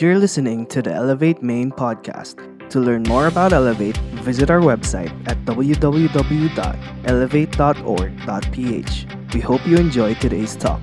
You're listening to the Elevate Main podcast. To learn more about Elevate, visit our website at www.elevate.org.ph. We hope you enjoy today's talk.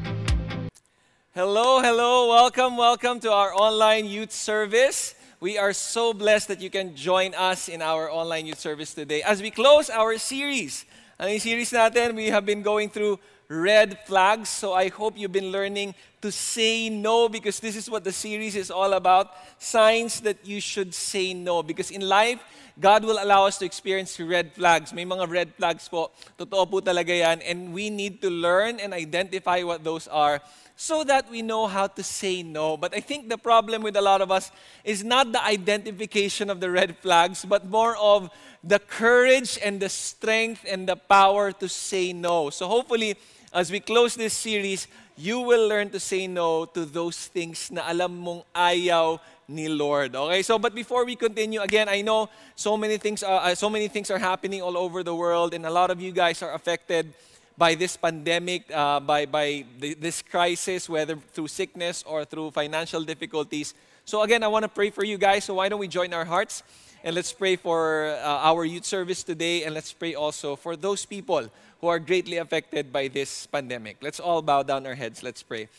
Hello, hello, welcome, welcome to our online youth service. We are so blessed that you can join us in our online youth service today. As we close our series, ang series natin, we have been going through red flags. So I hope you've been learning to say no because this is what the series is all about. Signs that you should say no. Because in life, God will allow us to experience red flags. May mga red flags po. Totoo po talaga yan. And we need to learn and identify what those are so that we know how to say no. But I think the problem with a lot of us is not the identification of the red flags, but more of the courage and the strength and the power to say no. So hopefully, as we close this series, you will learn to say no to those things na alam mong ayaw ni Lord. Okay? So but before we continue again, I know so many things are, uh, so many things are happening all over the world and a lot of you guys are affected by this pandemic, uh, by, by the, this crisis, whether through sickness or through financial difficulties. So, again, I want to pray for you guys. So, why don't we join our hearts and let's pray for uh, our youth service today and let's pray also for those people who are greatly affected by this pandemic. Let's all bow down our heads. Let's pray.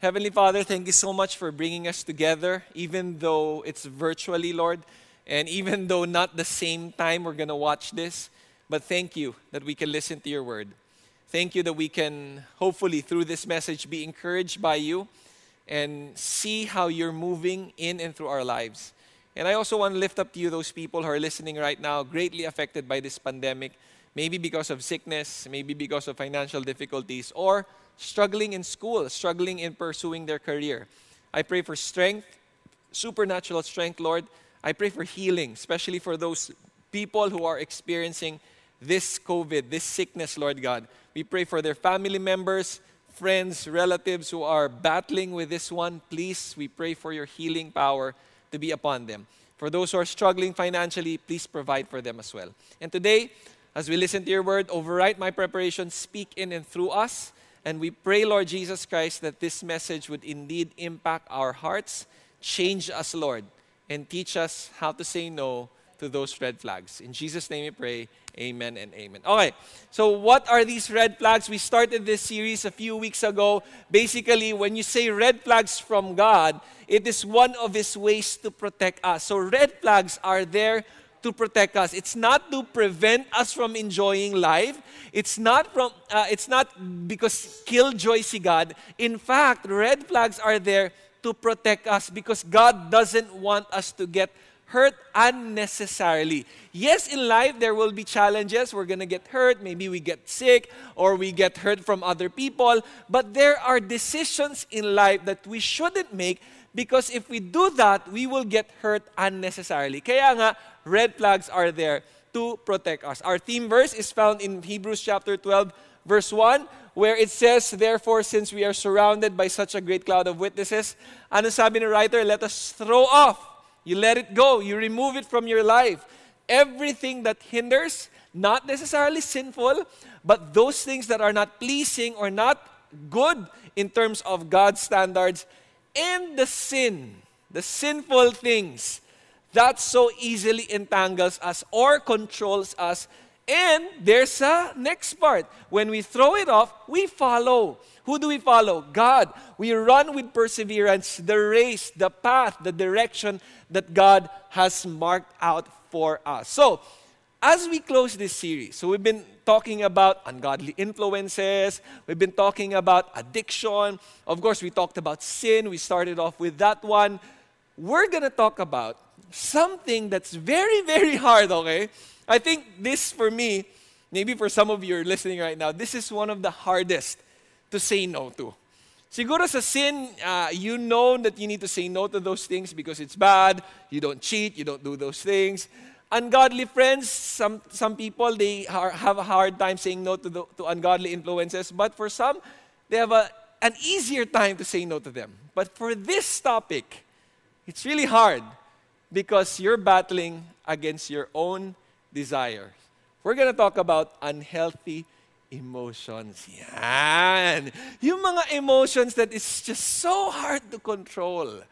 Heavenly Father, thank you so much for bringing us together, even though it's virtually, Lord, and even though not the same time we're going to watch this. But thank you that we can listen to your word. Thank you that we can, hopefully, through this message, be encouraged by you and see how you're moving in and through our lives. And I also want to lift up to you those people who are listening right now, greatly affected by this pandemic maybe because of sickness, maybe because of financial difficulties, or struggling in school, struggling in pursuing their career. I pray for strength, supernatural strength, Lord. I pray for healing, especially for those people who are experiencing this COVID, this sickness, Lord God. We pray for their family members, friends, relatives who are battling with this one. Please, we pray for your healing power to be upon them. For those who are struggling financially, please provide for them as well. And today, as we listen to your word, overwrite my preparation, speak in and through us. And we pray, Lord Jesus Christ, that this message would indeed impact our hearts, change us, Lord, and teach us how to say no to those red flags. In Jesus' name we pray. Amen and amen. Okay, so what are these red flags? We started this series a few weeks ago. Basically, when you say red flags from God, it is one of His ways to protect us. So, red flags are there to protect us. It's not to prevent us from enjoying life. It's not from uh, it's not because killjoy si God. In fact, red flags are there to protect us because God doesn't want us to get hurt unnecessarily. Yes, in life there will be challenges. We're going to get hurt, maybe we get sick or we get hurt from other people, but there are decisions in life that we shouldn't make because if we do that, we will get hurt unnecessarily. Kaya nga, red flags are there to protect us. Our theme verse is found in Hebrews chapter 12, verse 1, where it says, Therefore, since we are surrounded by such a great cloud of witnesses, ano sabi ni writer, let us throw off. You let it go. You remove it from your life. Everything that hinders, not necessarily sinful, but those things that are not pleasing or not good in terms of God's standards, and the sin, the sinful things that so easily entangles us or controls us. And there's a next part. When we throw it off, we follow. Who do we follow? God. We run with perseverance the race, the path, the direction that God has marked out for us. So, as we close this series, so we've been talking about ungodly influences, we've been talking about addiction. Of course, we talked about sin. We started off with that one. We're going to talk about something that's very, very hard, okay? I think this for me, maybe for some of you are listening right now, this is one of the hardest to say no to. Siguro sa sin, uh, you know that you need to say no to those things because it's bad. You don't cheat, you don't do those things. Ungodly friends, some, some people, they are, have a hard time saying no to, the, to ungodly influences. But for some, they have a, an easier time to say no to them. But for this topic, it's really hard because you're battling against your own desires. We're going to talk about unhealthy emotions. Yan. Yung mga emotions that is just so hard to control.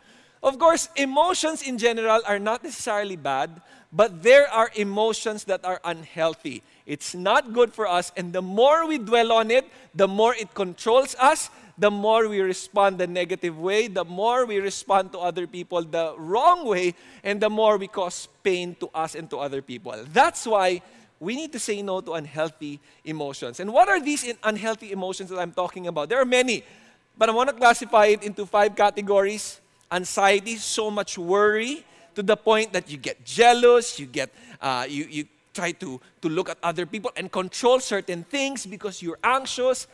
Of course, emotions in general are not necessarily bad, but there are emotions that are unhealthy. It's not good for us, and the more we dwell on it, the more it controls us, the more we respond the negative way, the more we respond to other people the wrong way, and the more we cause pain to us and to other people. That's why we need to say no to unhealthy emotions. And what are these unhealthy emotions that I'm talking about? There are many, but I want to classify it into five categories anxiety, so much worry, to the point that you get jealous, you get uh, you, you try to, to look at other people and control certain things because you're anxious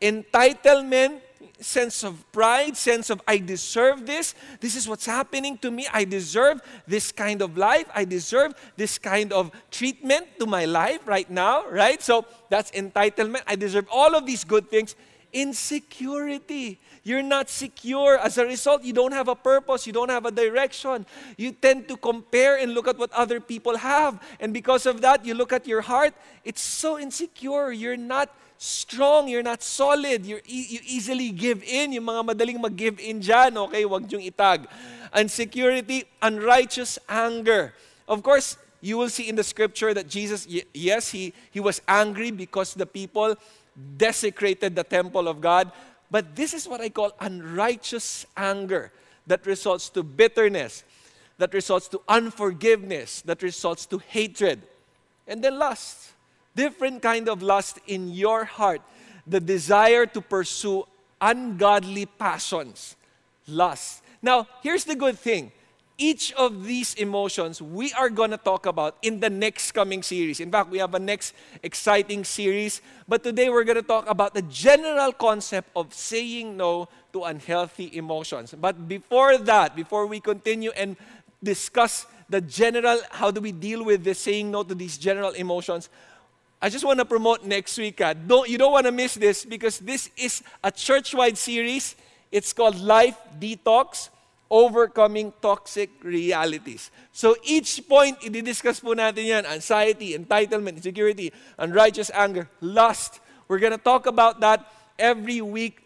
entitlement, sense of pride, sense of I deserve this. This is what's happening to me. I deserve this kind of life. I deserve this kind of treatment to my life right now, right? So that's entitlement. I deserve all of these good things. Insecurity. You're not secure. As a result, you don't have a purpose, you don't have a direction. You tend to compare and look at what other people have. And because of that, you look at your heart, it's so insecure. You're not strong, you're not solid, you're e- you easily give in. Yung mga madaling mag-give in dyan, okay, wag niyong itag. Insecurity, unrighteous anger. Of course, you will see in the scripture that Jesus, yes, he, he was angry because the people desecrated the temple of God. But this is what I call unrighteous anger that results to bitterness, that results to unforgiveness, that results to hatred. And then lust different kind of lust in your heart. The desire to pursue ungodly passions, lust. Now, here's the good thing. Each of these emotions we are going to talk about in the next coming series. In fact, we have a next exciting series. But today we're going to talk about the general concept of saying no to unhealthy emotions. But before that, before we continue and discuss the general, how do we deal with this saying no to these general emotions, I just want to promote next week. Uh, don't, you don't want to miss this because this is a church-wide series. It's called Life Detox, Overcoming Toxic Realities. So each point, i-discuss po natin yan. Anxiety, entitlement, insecurity, unrighteous anger, lust. We're to talk about that every week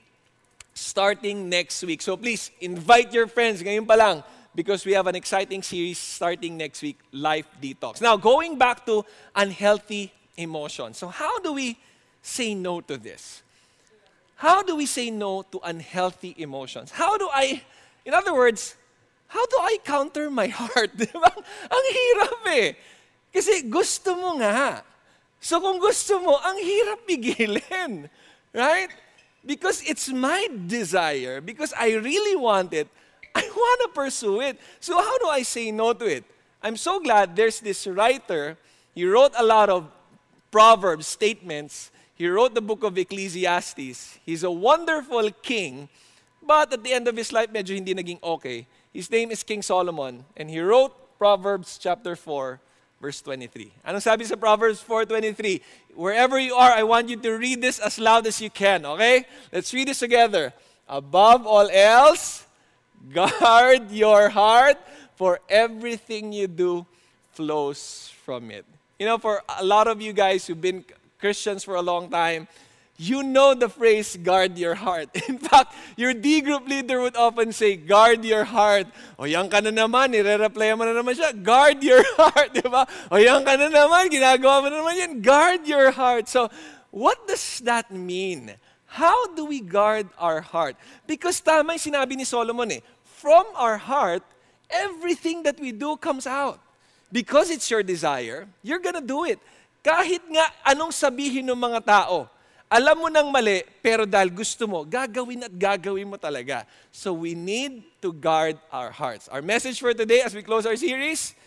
starting next week. So please, invite your friends ngayon pa lang because we have an exciting series starting next week, Life Detox. Now, going back to unhealthy emotions. So, how do we say no to this? How do we say no to unhealthy emotions? How do I, in other words, how do I counter my heart? ang hirap eh. Kasi gusto mo nga. So kung gusto mo, ang hirap pigilin. Right? Because it's my desire. Because I really want it. I want to pursue it. So how do I say no to it? I'm so glad there's this writer. He wrote a lot of Proverbs statements, he wrote the book of Ecclesiastes. He's a wonderful king, but at the end of his life, medyo hindi naging okay. His name is King Solomon, and he wrote Proverbs chapter 4, verse 23. Anong sabi sa Proverbs 4.23? Wherever you are, I want you to read this as loud as you can, okay? Let's read this together. Above all else, guard your heart, for everything you do flows from it. You know, for a lot of you guys who've been Christians for a long time, you know the phrase, guard your heart. In fact, your D group leader would often say, guard your heart. O yan ka na naman, nire-reply mo na naman siya, guard your heart, di ba? O yan ka na naman, ginagawa mo na naman yan, guard your heart. So, what does that mean? How do we guard our heart? Because tama yung sinabi ni Solomon eh, from our heart, everything that we do comes out because it's your desire, you're gonna do it. Kahit nga anong sabihin ng mga tao, alam mo nang mali, pero dahil gusto mo, gagawin at gagawin mo talaga. So we need to guard our hearts. Our message for today as we close our series,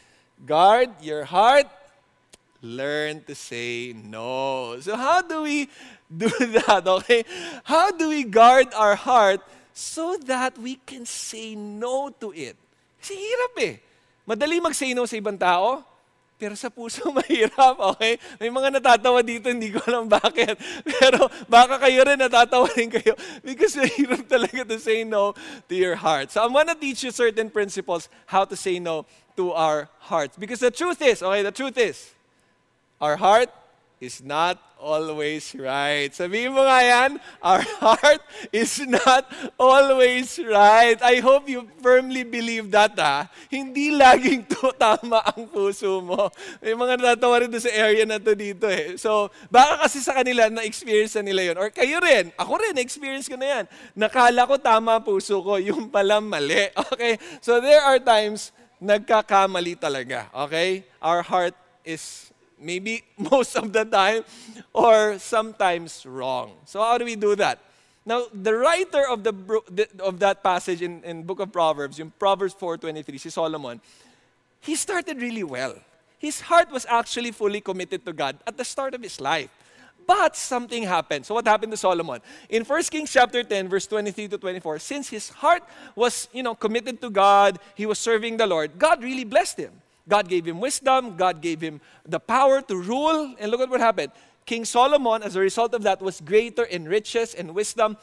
guard your heart, learn to say no. So how do we do that, okay? How do we guard our heart so that we can say no to it? Kasi hirap eh. Madali mag-say no sa ibang tao, pero sa puso mahirap, okay? May mga natatawa dito, hindi ko alam bakit. Pero baka kayo rin natatawa rin kayo because mahirap talaga to say no to your heart. So I'm gonna teach you certain principles how to say no to our hearts. Because the truth is, okay, the truth is, our heart is not always right. Sabihin mo nga yan, our heart is not always right. I hope you firmly believe that, ha? Hindi laging to tama ang puso mo. May mga natatawa rin sa area na to dito, eh. So, baka kasi sa kanila, na-experience na nila yon Or kayo rin, ako rin, na-experience ko na yan. Nakala ko tama puso ko, yung pala mali. Okay? So, there are times, nagkakamali talaga. Okay? Our heart is maybe most of the time or sometimes wrong. So how do we do that? Now, the writer of, the, of that passage in, in book of Proverbs, in Proverbs 4.23, si Solomon, he started really well. His heart was actually fully committed to God at the start of his life. But something happened. So what happened to Solomon? In 1 Kings chapter 10, verse 23 to 24, since his heart was, you know, committed to God, he was serving the Lord, God really blessed him. God gave him wisdom, God gave him the power to rule, and look at what happened. King Solomon, as a result of that, was greater in riches and wisdom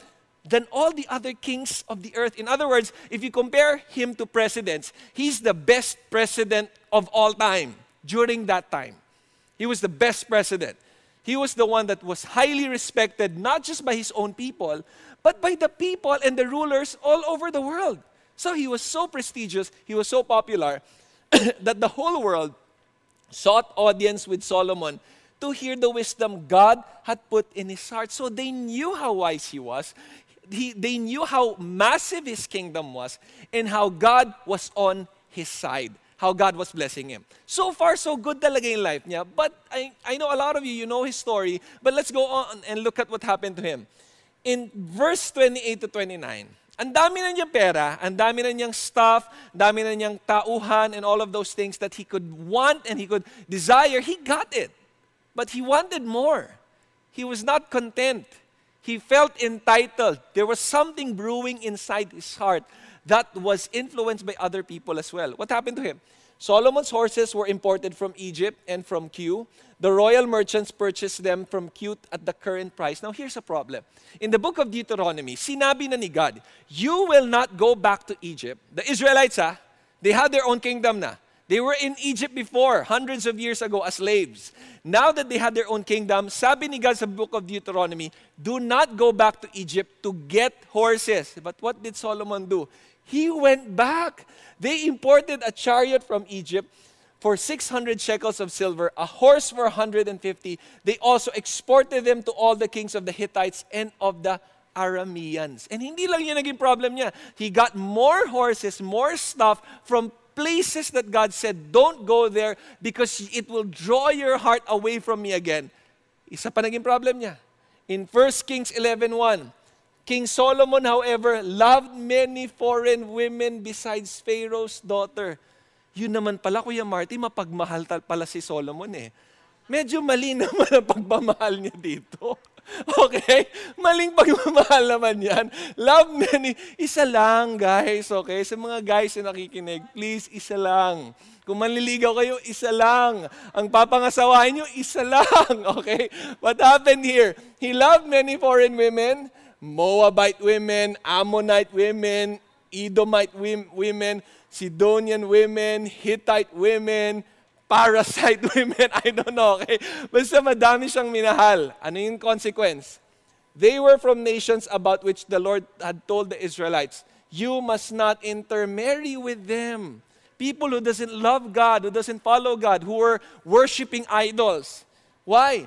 than all the other kings of the earth. In other words, if you compare him to presidents, he's the best president of all time during that time. He was the best president. He was the one that was highly respected, not just by his own people, but by the people and the rulers all over the world. So he was so prestigious, he was so popular, that the whole world sought audience with Solomon to hear the wisdom God had put in his heart. So they knew how wise he was. He, they knew how massive his kingdom was and how God was on his side. How God was blessing him. So far, so good talaga in life niya. But I, I know a lot of you, you know his story. But let's go on and look at what happened to him. In verse 28 to 29, Ang dami na niya pera, ang dami na niyang stuff, dami na niyang tauhan and all of those things that he could want and he could desire. He got it. But he wanted more. He was not content. He felt entitled. There was something brewing inside his heart that was influenced by other people as well. What happened to him? Solomon's horses were imported from Egypt and from Kue. The royal merchants purchased them from Kue at the current price. Now, here's a problem. In the book of Deuteronomy, sinabi na ni God, you will not go back to Egypt. The Israelites, ah, they had their own kingdom na. They were in Egypt before, hundreds of years ago, as slaves. Now that they had their own kingdom, sabi ni God sa book of Deuteronomy, do not go back to Egypt to get horses. But what did Solomon do? He went back. They imported a chariot from Egypt for 600 shekels of silver, a horse for 150. They also exported them to all the kings of the Hittites and of the Arameans. And hindi lang yun naging problem niya. He got more horses, more stuff from places that God said, don't go there because it will draw your heart away from me again. Isa pa naging problem niya. In 1 Kings 11.1, King Solomon, however, loved many foreign women besides Pharaoh's daughter. Yun naman pala, Kuya Marty, mapagmahal pala si Solomon eh. Medyo mali naman ang pagmamahal niya dito. Okay? Maling pagmamahal naman yan. Love many. Isa lang, guys. Okay? Sa mga guys na nakikinig, please, isa lang. Kung manliligaw kayo, isa lang. Ang papangasawahin nyo, isa lang. Okay? What happened here? He loved many foreign women, Moabite women, Ammonite women, Edomite women, Sidonian women, Hittite women, parasite women, I don't know, okay? Basta madami siyang minahal. Ano yung consequence? They were from nations about which the Lord had told the Israelites, you must not intermarry with them. People who doesn't love God, who doesn't follow God, who are worshiping idols. Why?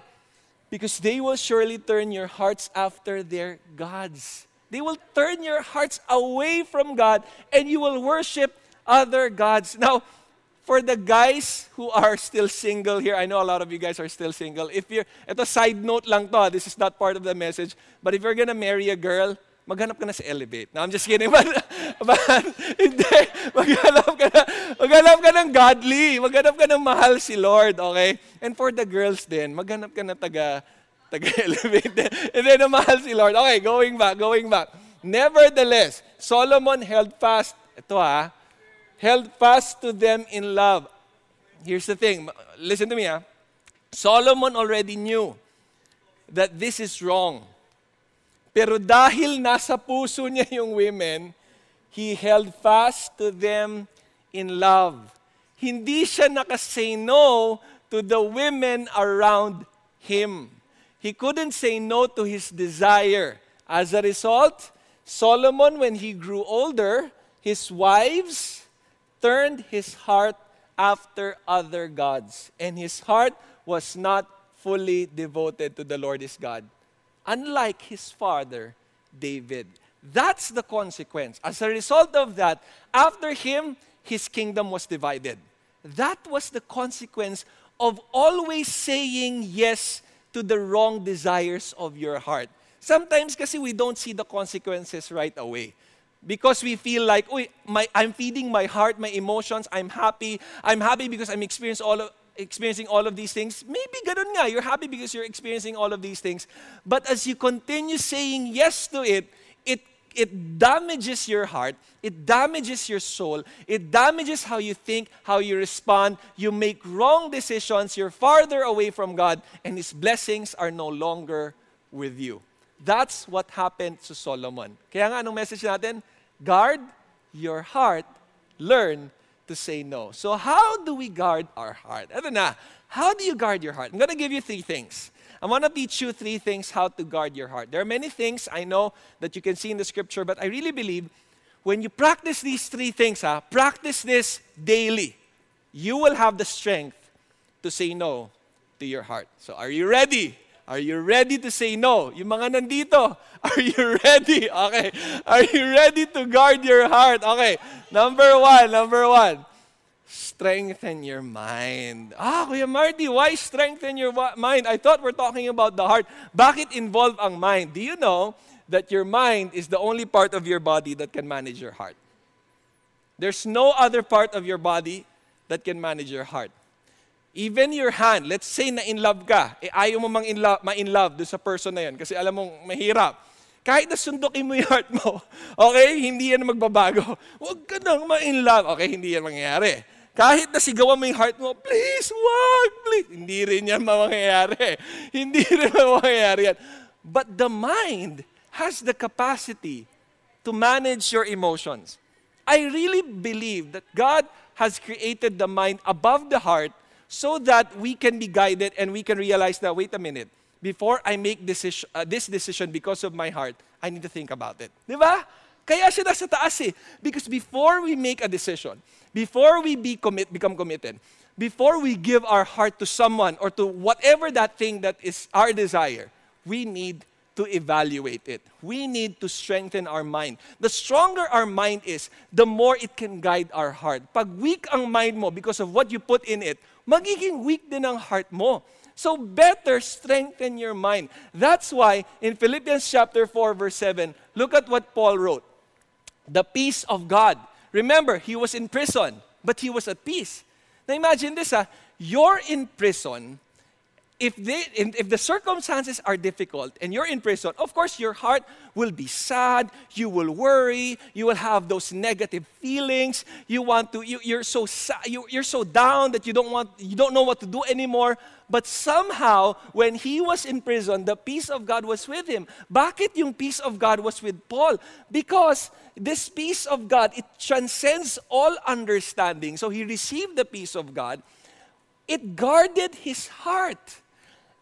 Because they will surely turn your hearts after their gods. They will turn your hearts away from God and you will worship other gods. Now, for the guys who are still single here, I know a lot of you guys are still single. If you're, ito side note lang to, this is not part of the message, but if you're gonna marry a girl, maghanap ka na sa Elevate. No, I'm just kidding. But, but hindi, maghanap ka na, maghanap ka ng godly. Maghanap ka ng mahal si Lord, okay? And for the girls din, maghanap ka na taga, taga-Elevate. And then, mahal si Lord. Okay, going back, going back. Nevertheless, Solomon held fast, ito ha, held fast to them in love. Here's the thing, listen to me ha. Solomon already knew that this is wrong. Pero dahil nasa puso niya yung women, he held fast to them in love. Hindi siya nakasay no to the women around him. He couldn't say no to his desire. As a result, Solomon, when he grew older, his wives turned his heart after other gods, and his heart was not fully devoted to the Lord his God, unlike his father, David. That's the consequence. As a result of that, after him, his kingdom was divided. That was the consequence of always saying yes to the wrong desires of your heart. Sometimes kasi we don't see the consequences right away. Because we feel like, Uy, my, I'm feeding my heart, my emotions, I'm happy. I'm happy because I'm experiencing all of, experiencing all of these things. Maybe ganun nga, you're happy because you're experiencing all of these things. But as you continue saying yes to it, it it damages your heart, it damages your soul, it damages how you think, how you respond. You make wrong decisions, you're farther away from God, and His blessings are no longer with you. That's what happened to Solomon. Kaya nga, anong message natin? Guard your heart, learn to say no. So how do we guard our heart? Ito na, how do you guard your heart? I'm going to give you three things. I want to teach you three things how to guard your heart. There are many things I know that you can see in the scripture, but I really believe when you practice these three things, ha, practice this daily, you will have the strength to say no to your heart. So are you ready? Are you ready to say no? Yung mga nandito, are you ready? Okay. Are you ready to guard your heart? Okay. Number one, number one strengthen your mind. Ah, Kuya Marty, why strengthen your mind? I thought we're talking about the heart. Bakit involve ang mind? Do you know that your mind is the only part of your body that can manage your heart? There's no other part of your body that can manage your heart. Even your hand, let's say na in love ka, eh ayaw mo mang in love, ma-in love doon sa person na yan kasi alam mong mahirap. Kahit na sundukin mo yung heart mo, okay, hindi yan magbabago. Huwag ka nang ma-in love. Okay, hindi yan mangyayari. Kahit na sigawan mo yung heart mo, please, wag, please. Hindi rin yan mangyayari. Hindi rin mangyayari yan. But the mind has the capacity to manage your emotions. I really believe that God has created the mind above the heart so that we can be guided and we can realize that, wait a minute, before I make uh, this decision because of my heart, I need to think about it. Di? Kaya siya nasa taas eh. Because before we make a decision, before we be commit, become committed, before we give our heart to someone or to whatever that thing that is our desire, we need to evaluate it. We need to strengthen our mind. The stronger our mind is, the more it can guide our heart. Pag weak ang mind mo because of what you put in it, magiging weak din ang heart mo. So better strengthen your mind. That's why in Philippians chapter 4 verse 7, look at what Paul wrote. The peace of God Remember, he was in prison, but he was at peace. Now imagine this, ah, you're in prison. If, they, if the circumstances are difficult and you're in prison, of course your heart will be sad, you will worry, you will have those negative feelings, you want to, you, you're, so sad, you, you're so down that you don't, want, you don't know what to do anymore. But somehow, when he was in prison, the peace of God was with him. Bakit yung peace of God was with Paul? Because this peace of God, it transcends all understanding. So he received the peace of God. It guarded his heart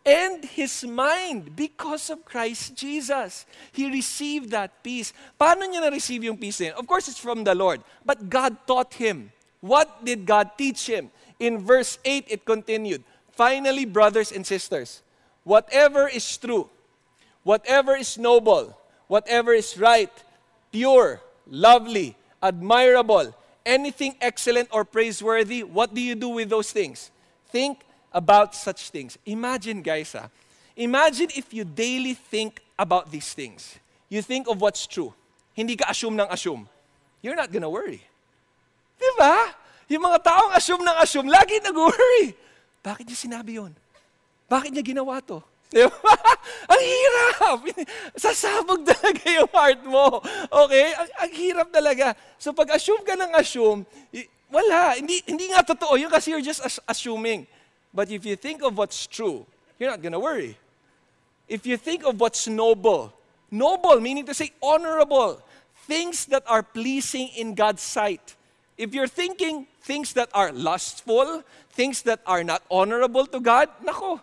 and his mind because of Christ Jesus. He received that peace. Paano niya na-receive yung peace? Of course, it's from the Lord. But God taught him. What did God teach him? In verse 8, it continued. Finally, brothers and sisters, whatever is true, whatever is noble, whatever is right, pure, lovely, admirable, anything excellent or praiseworthy, what do you do with those things? Think about such things. Imagine, guys, ah, imagine if you daily think about these things. You think of what's true. Hindi ka assume ng assume. You're not gonna worry. Di? Yung mga taong assume ng assume, lagi nag-worry. Bakit niya sinabi yon? Bakit niya ginawa to? ang hirap! Sasabog talaga yung heart mo. Okay? Ang, ang hirap talaga. So pag assume ka ng assume, wala. Hindi, hindi nga totoo yun kasi you're just assuming. But if you think of what's true, you're not gonna worry. If you think of what's noble, noble meaning to say honorable, things that are pleasing in God's sight. If you're thinking things that are lustful, things that are not honorable to God, nako,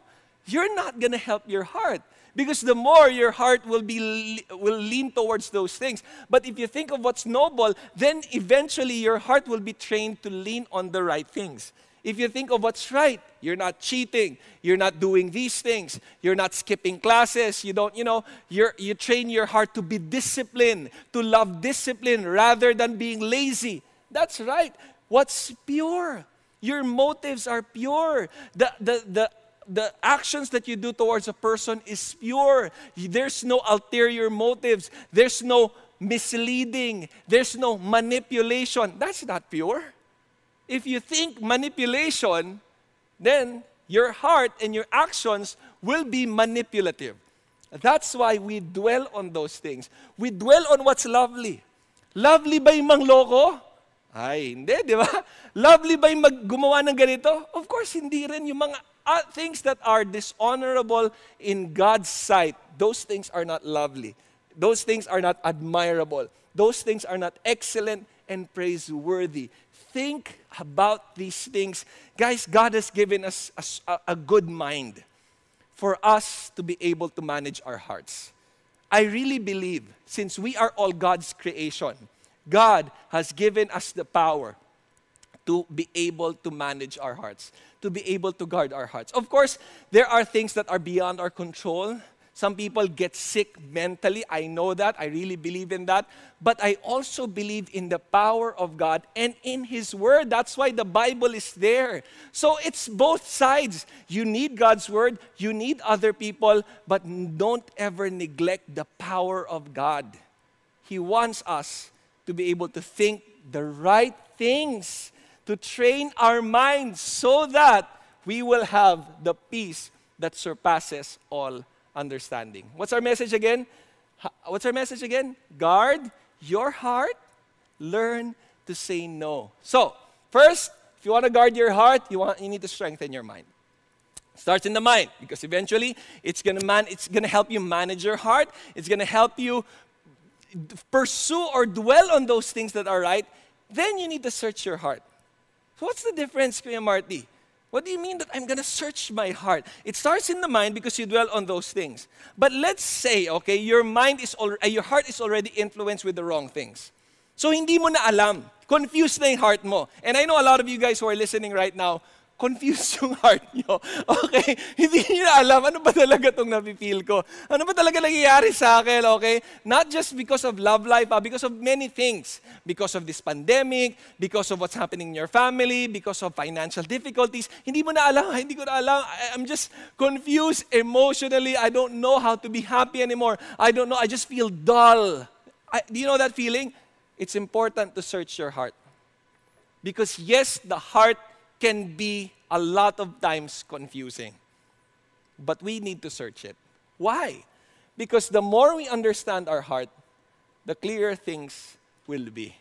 you're not going to help your heart. Because the more your heart will be will lean towards those things. But if you think of what's noble, then eventually your heart will be trained to lean on the right things. If you think of what's right, you're not cheating, you're not doing these things, you're not skipping classes, you don't, you know, you're, you train your heart to be disciplined, to love discipline rather than being lazy. That's right. What's pure? Your motives are pure. The, the, the the actions that you do towards a person is pure. There's no ulterior motives. There's no misleading. There's no manipulation. That's not pure. If you think manipulation, then your heart and your actions will be manipulative. That's why we dwell on those things. We dwell on what's lovely. Lovely ba yung mangloko? Ay, hindi, di ba? Lovely ba yung mag gumawa ng ganito? Of course, hindi rin. Yung mga uh, things that are dishonorable in God's sight, those things are not lovely. Those things are not admirable. Those things are not excellent and praiseworthy. Think about these things. Guys, God has given us a, a good mind for us to be able to manage our hearts. I really believe, since we are all God's creation, God has given us the power to be able to manage our hearts to be able to guard our hearts. Of course, there are things that are beyond our control. Some people get sick mentally. I know that. I really believe in that. But I also believe in the power of God and in His Word. That's why the Bible is there. So it's both sides. You need God's Word, you need other people, but don't ever neglect the power of God. He wants us to be able to think the right things to train our minds so that we will have the peace that surpasses all understanding. What's our message again? What's our message again? Guard your heart, learn to say no. So, first, if you want to guard your heart, you, want, you need to strengthen your mind. Starts in the mind because eventually it's to man it's to help you manage your heart. It's to help you pursue or dwell on those things that are right. Then you need to search your heart. What's the difference, Kuya Marty? What do you mean that I'm going to search my heart? It starts in the mind because you dwell on those things. But let's say, okay, your mind is al- uh, your heart is already influenced with the wrong things. So hindi mo na alam. Confused na yung heart mo. And I know a lot of you guys who are listening right now, confused yung heart nyo. Okay? Hindi nyo alam, ano ba talaga itong napipil ko? Ano ba talaga nangyayari sa akin? Okay? Not just because of love life, ah, because of many things. Because of this pandemic, because of what's happening in your family, because of financial difficulties. Hindi mo na alam, hindi ko na alam. I'm just confused emotionally. I don't know how to be happy anymore. I don't know. I just feel dull. I, do you know that feeling? It's important to search your heart. Because yes, the heart can be a lot of times confusing. But we need to search it. Why? Because the more we understand our heart, the clearer things will be.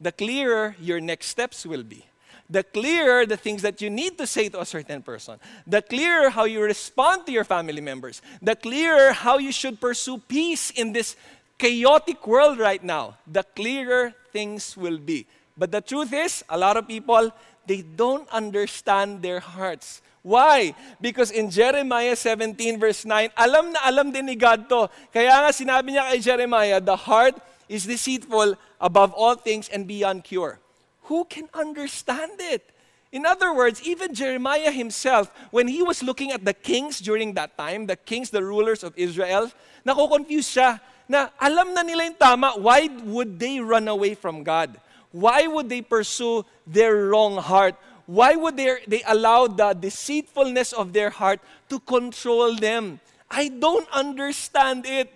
The clearer your next steps will be. The clearer the things that you need to say to a certain person. The clearer how you respond to your family members. The clearer how you should pursue peace in this chaotic world right now. The clearer things will be. But the truth is, a lot of people, they don't understand their hearts. Why? Because in Jeremiah 17 verse 9, alam na alam din ni God to. Kaya nga sinabi niya kay Jeremiah, the heart is deceitful above all things and beyond cure. Who can understand it? In other words, even Jeremiah himself, when he was looking at the kings during that time, the kings, the rulers of Israel, nako-confuse siya na alam na nila yung tama, why would they run away from God? Why would they pursue their wrong heart? Why would they, they allow the deceitfulness of their heart to control them? I don't understand it.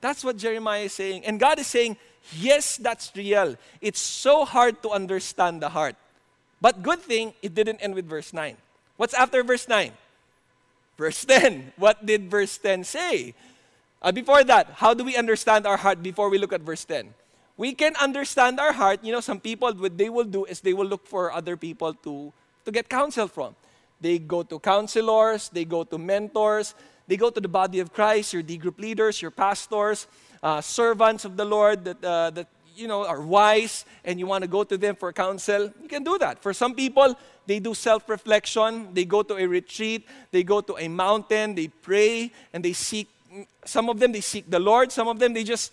That's what Jeremiah is saying. And God is saying, yes, that's real. It's so hard to understand the heart. But good thing, it didn't end with verse 9. What's after verse 9? Verse 10. What did verse 10 say? Uh, before that, how do we understand our heart before we look at verse 10? We can understand our heart. You know, some people, what they will do is they will look for other people to, to get counsel from. They go to counselors, they go to mentors, they go to the body of Christ, your D group leaders, your pastors, uh, servants of the Lord that, uh, that you know, are wise and you want to go to them for counsel, you can do that. For some people, they do self reflection, they go to a retreat, they go to a mountain, they pray, and they seek. Some of them, they seek the Lord. Some of them, they just,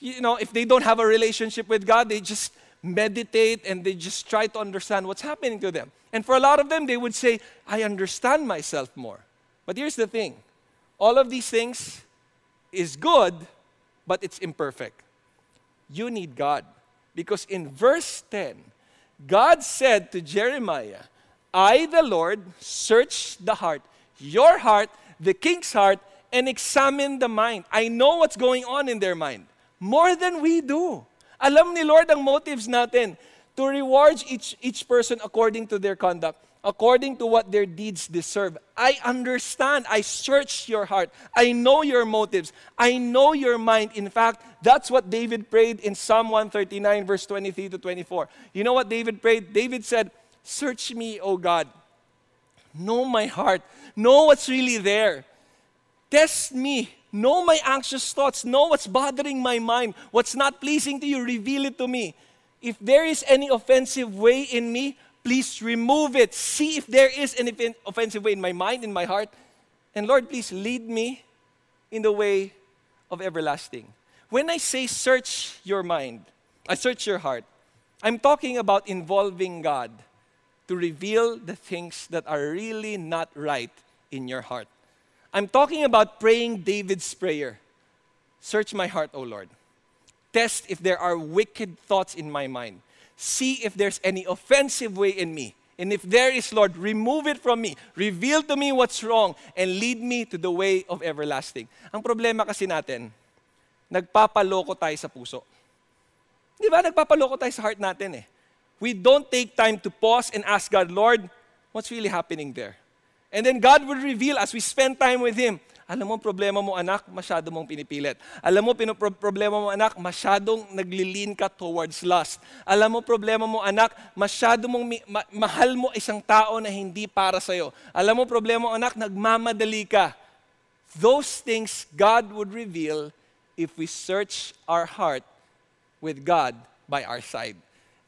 you know, if they don't have a relationship with God, they just meditate and they just try to understand what's happening to them. And for a lot of them, they would say, I understand myself more. But here's the thing all of these things is good, but it's imperfect. You need God. Because in verse 10, God said to Jeremiah, I, the Lord, search the heart, your heart, the king's heart, and examine the mind. I know what's going on in their mind more than we do. Alam ni Lord ang motives natin to reward each, each person according to their conduct, according to what their deeds deserve. I understand. I search your heart. I know your motives. I know your mind. In fact, that's what David prayed in Psalm 139, verse 23 to 24. You know what David prayed? David said, Search me, O God. Know my heart. Know what's really there. Test me. Know my anxious thoughts. Know what's bothering my mind. What's not pleasing to you. Reveal it to me. If there is any offensive way in me, please remove it. See if there is any offensive way in my mind, in my heart. And Lord, please lead me in the way of everlasting. When I say search your mind, I search your heart, I'm talking about involving God to reveal the things that are really not right in your heart. I'm talking about praying David's prayer Search my heart, O Lord. Test if there are wicked thoughts in my mind. See if there's any offensive way in me. And if there is, Lord, remove it from me. Reveal to me what's wrong and lead me to the way of everlasting. Ang problema kasi natin, nagpapaloko tayo sa puso. Di ba? Nagpapaloko tayo sa heart natin eh. We don't take time to pause and ask God, Lord, what's really happening there? And then God will reveal as we spend time with Him, alam mo, problema mo anak, masyado mong pinipilit. Alam mo, pino- problema mo anak, masyadong naglilin ka towards lust. Alam mo, problema mo anak, masyado mong mi- ma- mahal mo isang tao na hindi para sa'yo. Alam mo, problema mo anak, nagmamadali ka. Those things God would reveal if we search our heart with God by our side.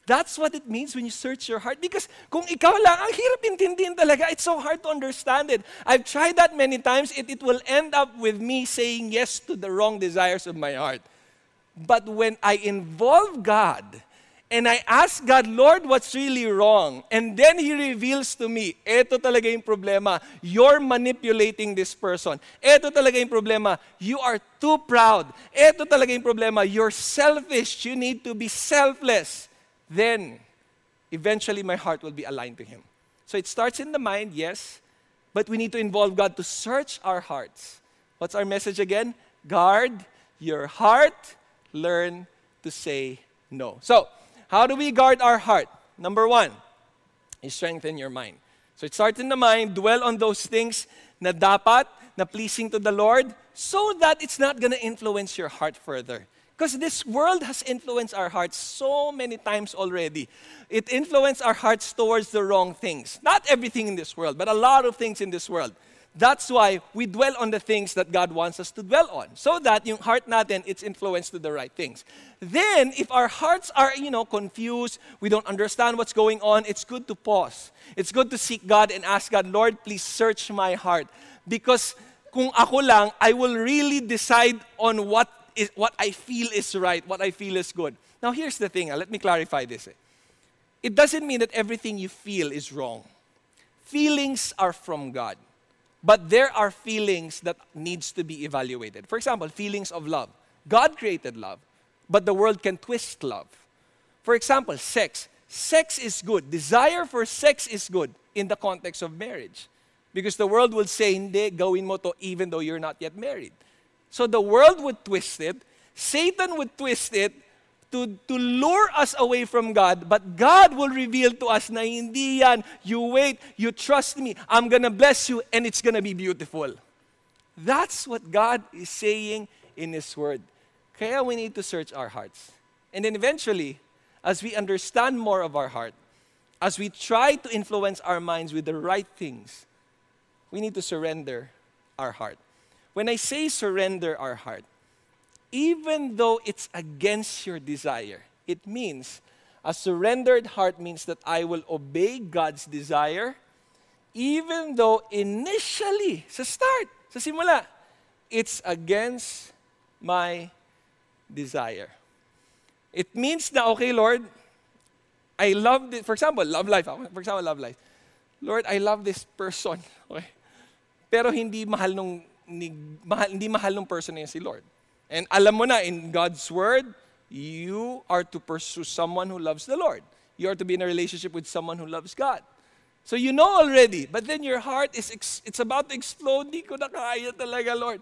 That's what it means when you search your heart. Because kung ikaw lang, ang hirap intindihin talaga. It's so hard to understand it. I've tried that many times. It, it will end up with me saying yes to the wrong desires of my heart. But when I involve God and I ask God, Lord, what's really wrong? And then He reveals to me, eto talaga yung problema. You're manipulating this person. Eto talaga yung problema. You are too proud. Eto talaga yung problema. You're selfish. You need to be selfless then eventually my heart will be aligned to Him. So it starts in the mind, yes, but we need to involve God to search our hearts. What's our message again? Guard your heart, learn to say no. So, how do we guard our heart? Number one, you strengthen your mind. So it starts in the mind, dwell on those things na dapat, na pleasing to the Lord, so that it's not going to influence your heart further. Because this world has influenced our hearts so many times already. It influenced our hearts towards the wrong things. Not everything in this world, but a lot of things in this world. That's why we dwell on the things that God wants us to dwell on. So that yung heart natin, it's influenced to the right things. Then, if our hearts are, you know, confused, we don't understand what's going on, it's good to pause. It's good to seek God and ask God, Lord, please search my heart. Because kung ako lang, I will really decide on what is what I feel is right, what I feel is good. Now, here's the thing. Uh, let me clarify this. It doesn't mean that everything you feel is wrong. Feelings are from God. But there are feelings that needs to be evaluated. For example, feelings of love. God created love, but the world can twist love. For example, sex. Sex is good. Desire for sex is good in the context of marriage. Because the world will say, hindi, gawin mo to even though you're not yet married. So the world would twist it, Satan would twist it to, to lure us away from God, but God will reveal to us na hindi yan. You wait, you trust me, I'm gonna bless you, and it's gonna be beautiful. That's what God is saying in His Word. Kaya we need to search our hearts. And then eventually, as we understand more of our heart, as we try to influence our minds with the right things, we need to surrender our heart. When I say surrender our heart, even though it's against your desire, It means, a surrendered heart means that I will obey God's desire, even though initially, sa start, sa simula, it's against my desire. It means na, okay, Lord, I love this. For example, love life. For example, love life. Lord, I love this person. Okay? Pero hindi mahal nung ni, mahal, hindi mahal nung person na yun si Lord. And alam mo na, in God's Word, you are to pursue someone who loves the Lord. You are to be in a relationship with someone who loves God. So you know already, but then your heart is ex- it's about to explode. Di ko na kaya talaga, Lord.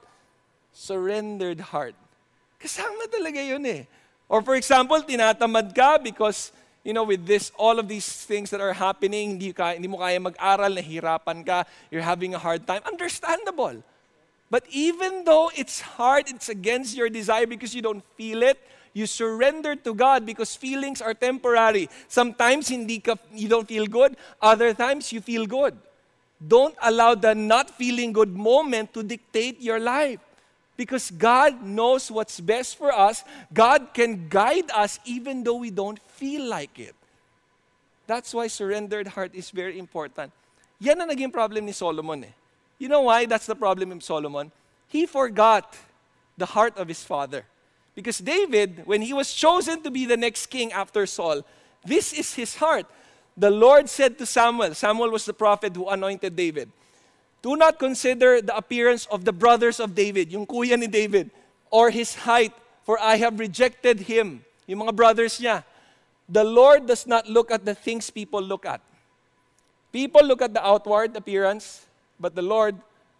Surrendered heart. Kasama talaga yun eh. Or for example, tinatamad ka because, you know, with this, all of these things that are happening, hindi, ka, hindi mo kaya mag-aral, nahirapan ka, you're having a hard time. Understandable. But even though it's hard, it's against your desire because you don't feel it, you surrender to God because feelings are temporary. Sometimes you don't feel good, other times you feel good. Don't allow the not feeling good moment to dictate your life. Because God knows what's best for us. God can guide us even though we don't feel like it. That's why surrendered heart is very important. Yan ang naging problem ni Solomon eh. You know why that's the problem of Solomon? He forgot the heart of his father. Because David, when he was chosen to be the next king after Saul, this is his heart. The Lord said to Samuel, Samuel was the prophet who anointed David, Do not consider the appearance of the brothers of David, yung kuya ni David, or his height, for I have rejected him. Yung mga brothers niya. The Lord does not look at the things people look at. People look at the outward appearance, but the Lord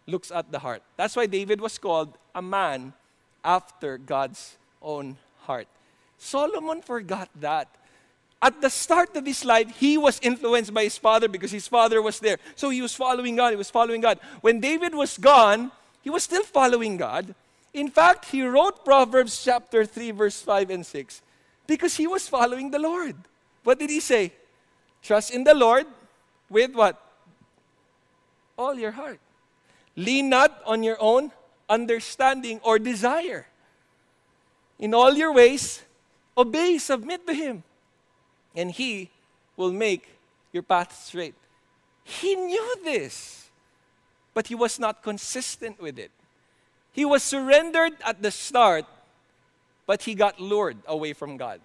looks at the heart. That's why David was called a man after God's own heart. Solomon forgot that. At the start of his life, he was influenced by his father because his father was there. So he was following God, he was following God. When David was gone, he was still following God. In fact, he wrote Proverbs chapter 3, verse 5 and 6 because he was following the Lord. What did he say? Trust in the Lord with what? All your heart. Lean not on your own understanding or desire. In all your ways, obey, submit to Him, and He will make your path straight. He knew this, but he was not consistent with it. He was surrendered at the start, but he got lured away from God.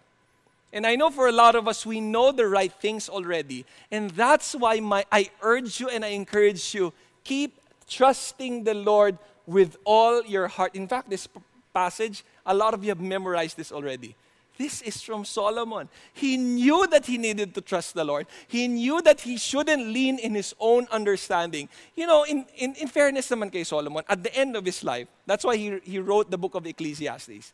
And I know for a lot of us, we know the right things already. And that's why my, I urge you and I encourage you keep trusting the Lord with all your heart. In fact, this passage, a lot of you have memorized this already. This is from Solomon. He knew that he needed to trust the Lord. He knew that he shouldn't lean in his own understanding. You know, in, in, in fairness naman Solomon, at the end of his life, that's why he, he wrote the book of Ecclesiastes.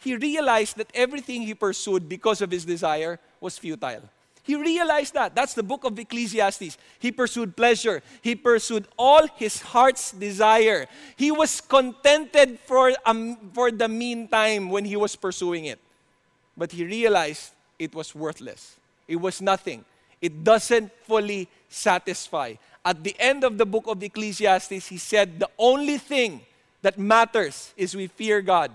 He realized that everything he pursued because of his desire was futile. He realized that. That's the book of Ecclesiastes. He pursued pleasure. He pursued all his heart's desire. He was contented for, um, for the meantime when he was pursuing it. But he realized it was worthless. It was nothing. It doesn't fully satisfy. At the end of the book of Ecclesiastes, he said, The only thing that matters is we fear God.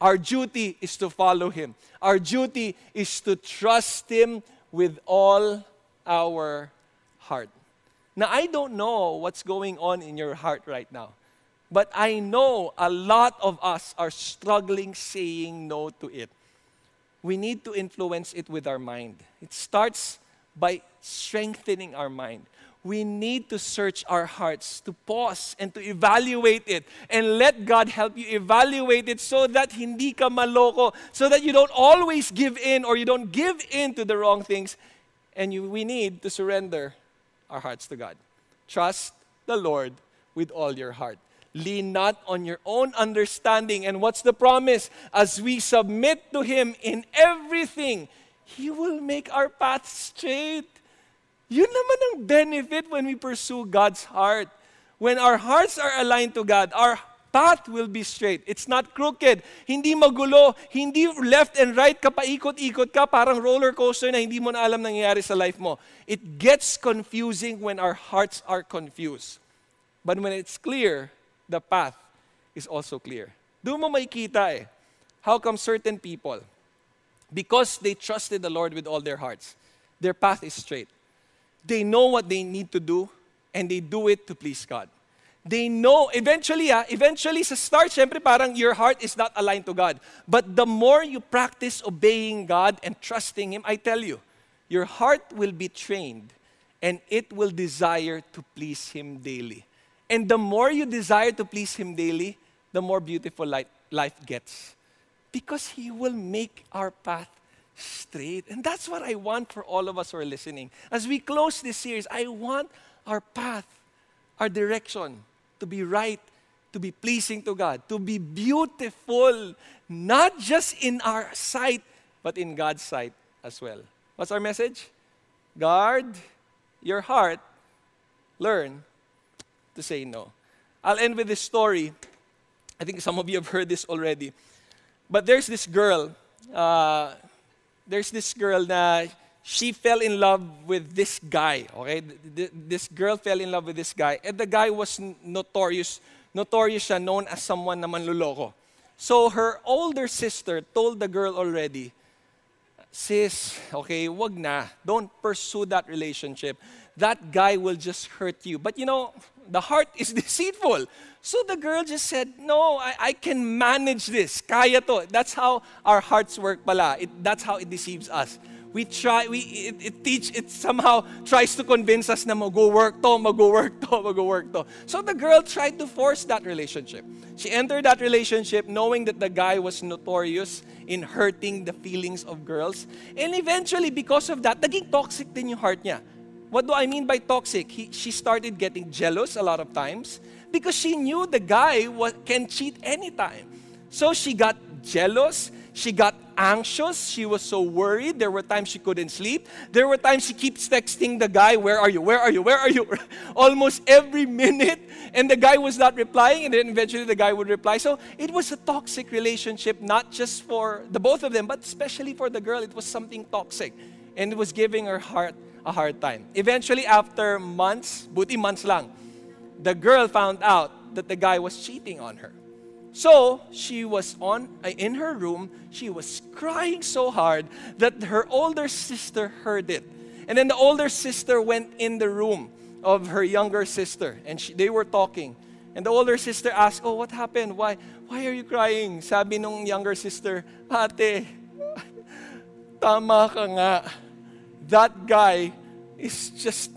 Our duty is to follow him. Our duty is to trust him with all our heart. Now, I don't know what's going on in your heart right now, but I know a lot of us are struggling saying no to it. We need to influence it with our mind. It starts by strengthening our mind. We need to search our hearts, to pause and to evaluate it. And let God help you evaluate it so that hindi ka maloko, so that you don't always give in or you don't give in to the wrong things. And you, we need to surrender our hearts to God. Trust the Lord with all your heart. Lean not on your own understanding. And what's the promise? As we submit to Him in everything, He will make our path straight. Yun naman ang benefit when we pursue God's heart. When our hearts are aligned to God, our path will be straight. It's not crooked. Hindi magulo. Hindi left and right ka paikot-ikot ka parang roller coaster na hindi mo na alam nangyayari sa life mo. It gets confusing when our hearts are confused. But when it's clear, the path is also clear. Doon mo makikita eh. How come certain people, Because they trusted the Lord with all their hearts, their path is straight. They know what they need to do, and they do it to please God. They know, eventually, ah, eventually sa start, syempre parang your heart is not aligned to God. But the more you practice obeying God and trusting Him, I tell you, your heart will be trained and it will desire to please Him daily. And the more you desire to please Him daily, the more beautiful life, life gets. Because He will make our path straight. And that's what I want for all of us who are listening. As we close this series, I want our path, our direction to be right, to be pleasing to God, to be beautiful, not just in our sight, but in God's sight as well. What's our message? Guard your heart, learn to say no. I'll end with this story. I think some of you have heard this already. But there's this girl. Uh, there's this girl na she fell in love with this guy. Okay, this girl fell in love with this guy, and the guy was notorious. Notorious siya, known as someone na manluloko. So her older sister told the girl already, sis, okay, wag na. Don't pursue that relationship. That guy will just hurt you. But you know, the heart is deceitful. So the girl just said, No, I, I can manage this. Kaya to. That's how our hearts work pala. It, that's how it deceives us. We try, we, it, it teach, it somehow tries to convince us na mag-go work to, mag-go work to, mag-go work to. So the girl tried to force that relationship. She entered that relationship knowing that the guy was notorious in hurting the feelings of girls. And eventually, because of that, naging toxic din yung heart niya. What do I mean by toxic? He, she started getting jealous a lot of times because she knew the guy was, can cheat anytime. So she got jealous, she got anxious, she was so worried. There were times she couldn't sleep. There were times she keeps texting the guy, Where are you? Where are you? Where are you? Almost every minute. And the guy was not replying, and then eventually the guy would reply. So it was a toxic relationship, not just for the both of them, but especially for the girl. It was something toxic. And it was giving her heart a hard time. Eventually, after months, buti months lang, the girl found out that the guy was cheating on her. So she was on uh, in her room. She was crying so hard that her older sister heard it. And then the older sister went in the room of her younger sister, and she, they were talking. And the older sister asked, "Oh, what happened? Why? Why are you crying?" Sabi nung younger sister, "Ate, tama ka nga. That guy is just,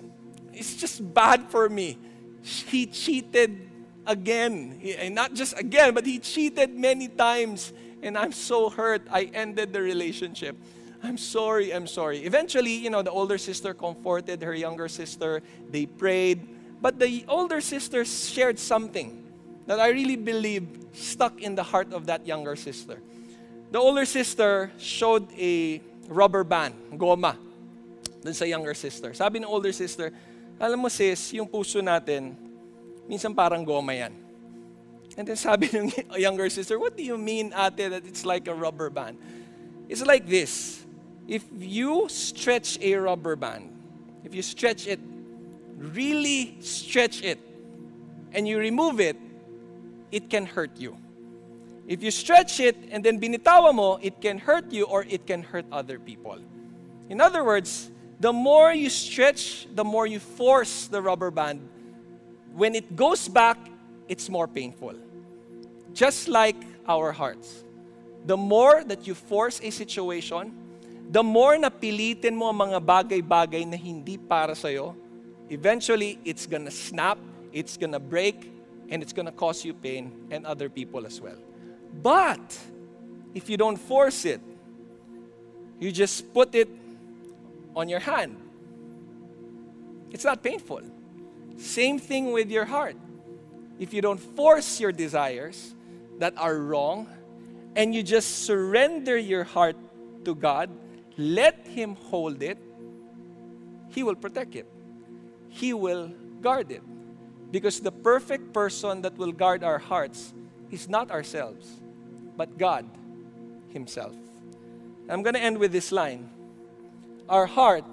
it's just bad for me. He cheated again. He, and not just again, but he cheated many times. And I'm so hurt. I ended the relationship. I'm sorry, I'm sorry. Eventually, you know, the older sister comforted her younger sister. They prayed. But the older sister shared something that I really believe stuck in the heart of that younger sister. The older sister showed a rubber band, goma, dun sa younger sister. Sabi ng older sister, alam mo sis, yung puso natin, minsan parang goma yan. And then sabi ng younger sister, what do you mean, ate, that it's like a rubber band? It's like this. If you stretch a rubber band, if you stretch it, really stretch it, and you remove it, it can hurt you. If you stretch it and then binitawa mo, it can hurt you or it can hurt other people. In other words, the more you stretch, the more you force the rubber band, when it goes back, it's more painful. Just like our hearts. The more that you force a situation, the more na pilitin mo ang mga bagay-bagay na hindi para sa'yo, eventually, it's gonna snap, it's gonna break, and it's gonna cause you pain and other people as well. But, if you don't force it, you just put it on your hand. It's not painful. Same thing with your heart. If you don't force your desires that are wrong and you just surrender your heart to God, let Him hold it, He will protect it. He will guard it. Because the perfect person that will guard our hearts is not ourselves, but God Himself. I'm going to end with this line Our heart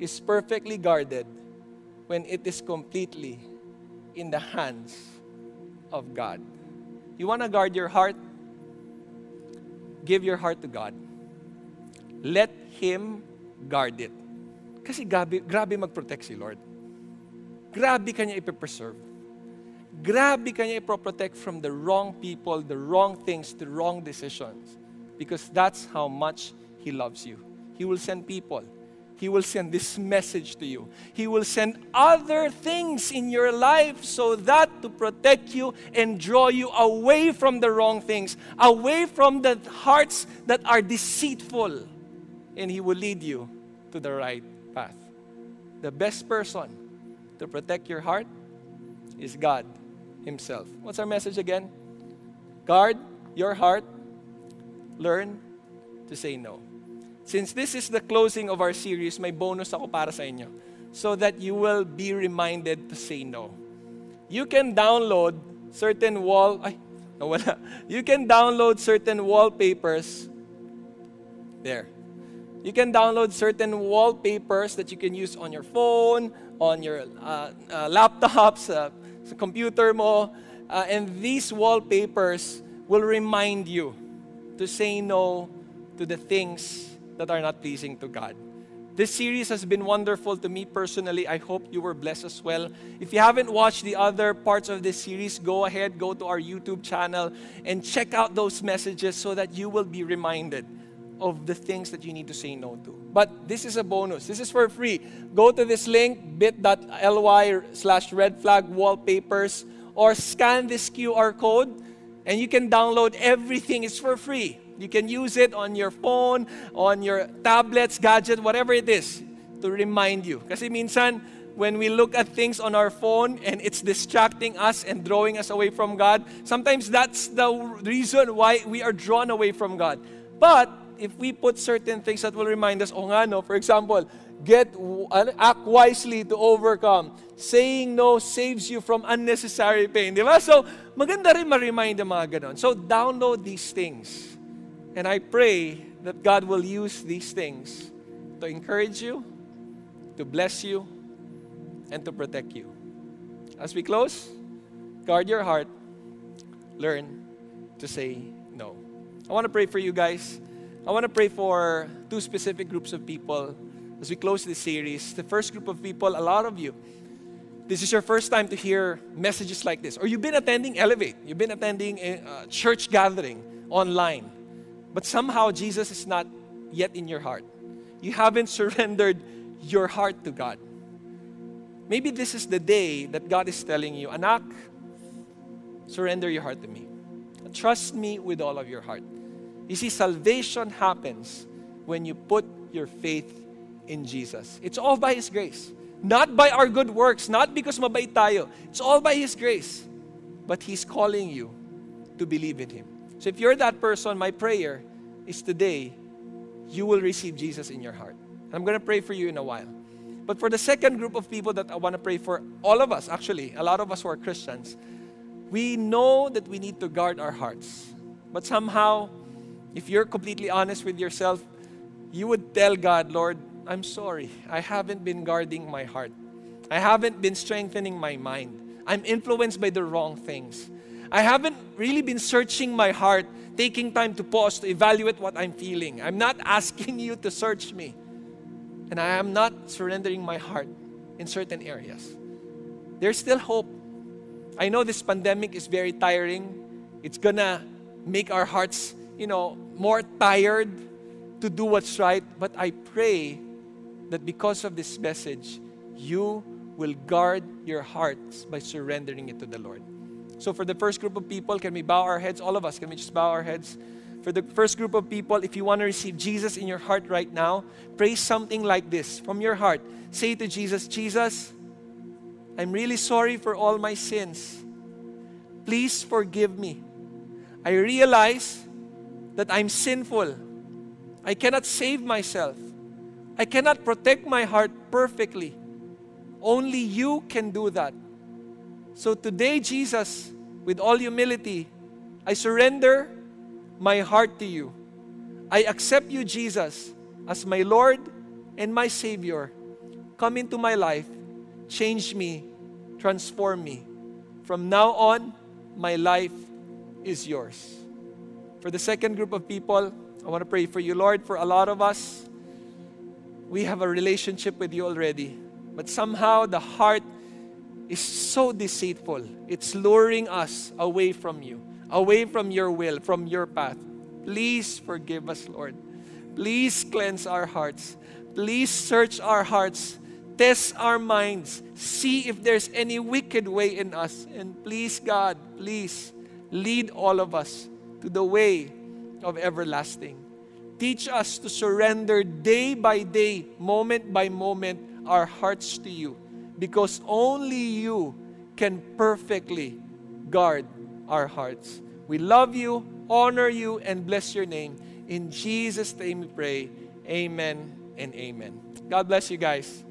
is perfectly guarded when it is completely in the hands of God. You want to guard your heart? Give your heart to God. let Him guard it. Kasi grabe, grabe mag-protect si Lord. Grabe kanya ipipreserve. Grabe kanya ipoprotect from the wrong people, the wrong things, the wrong decisions. Because that's how much He loves you. He will send people. He will send this message to you. He will send other things in your life so that to protect you and draw you away from the wrong things, away from the hearts that are deceitful. And He will lead you to the right path. The best person to protect your heart is God Himself. What's our message again? Guard your heart, learn to say no. Since this is the closing of our series, may bonus ako para sa inyo so that you will be reminded to say no. You can download certain wall ay nawala. You can download certain wallpapers there. You can download certain wallpapers that you can use on your phone, on your uh, uh, laptops, uh, computer mo, uh, and these wallpapers will remind you to say no to the things that are not pleasing to God. This series has been wonderful to me personally. I hope you were blessed as well. If you haven't watched the other parts of this series, go ahead, go to our YouTube channel and check out those messages so that you will be reminded of the things that you need to say no to. But this is a bonus. This is for free. Go to this link, bit.ly slash red flag wallpapers, or scan this QR code, and you can download everything. It's for free. You can use it on your phone, on your tablets, gadget, whatever it is, to remind you. Kasi minsan, when we look at things on our phone and it's distracting us and drawing us away from God, sometimes that's the reason why we are drawn away from God. But if we put certain things that will remind us, oh nga no, for example, get uh, act wisely to overcome. Saying no saves you from unnecessary pain. Di ba? So, maganda rin ma-remind mga ganon. So, download these things and I pray that God will use these things to encourage you, to bless you, and to protect you. As we close, guard your heart, learn to say no. I want to pray for you guys. I want to pray for two specific groups of people as we close this series. The first group of people, a lot of you, this is your first time to hear messages like this, or you've been attending Elevate, you've been attending a church gathering online but somehow Jesus is not yet in your heart. You haven't surrendered your heart to God. Maybe this is the day that God is telling you, Anak, surrender your heart to me. Trust me with all of your heart. You see, salvation happens when you put your faith in Jesus. It's all by His grace. Not by our good works, not because mabait tayo. It's all by His grace. But He's calling you to believe in Him. So if you're that person, my prayer is today you will receive Jesus in your heart. And I'm going to pray for you in a while. But for the second group of people that I want to pray for, all of us, actually, a lot of us who are Christians, we know that we need to guard our hearts. But somehow, if you're completely honest with yourself, you would tell God, Lord, I'm sorry. I haven't been guarding my heart. I haven't been strengthening my mind. I'm influenced by the wrong things. I haven't really been searching my heart, taking time to pause to evaluate what I'm feeling. I'm not asking you to search me. And I am not surrendering my heart in certain areas. There's still hope. I know this pandemic is very tiring. It's gonna make our hearts, you know, more tired to do what's right. But I pray that because of this message, you will guard your hearts by surrendering it to the Lord. So, for the first group of people, can we bow our heads? All of us, can we just bow our heads? For the first group of people, if you want to receive Jesus in your heart right now, pray something like this from your heart. Say to Jesus, Jesus, I'm really sorry for all my sins. Please forgive me. I realize that I'm sinful. I cannot save myself. I cannot protect my heart perfectly. Only you can do that. So today, Jesus, with all humility, I surrender my heart to you. I accept you, Jesus, as my Lord and my Savior. Come into my life, change me, transform me. From now on, my life is yours. For the second group of people, I want to pray for you, Lord, for a lot of us. We have a relationship with you already, but somehow the heart is so deceitful. It's luring us away from you, away from your will, from your path. Please forgive us, Lord. Please cleanse our hearts. Please search our hearts. Test our minds. See if there's any wicked way in us. And please, God, please lead all of us to the way of everlasting. Teach us to surrender day by day, moment by moment, our hearts to you because only you can perfectly guard our hearts. We love you, honor you, and bless your name. In Jesus' name we pray. Amen and amen. God bless you guys.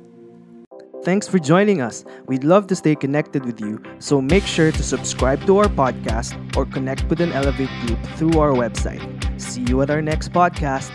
Thanks for joining us. We'd love to stay connected with you, so make sure to subscribe to our podcast or connect with an Elevate group through our website. See you at our next podcast.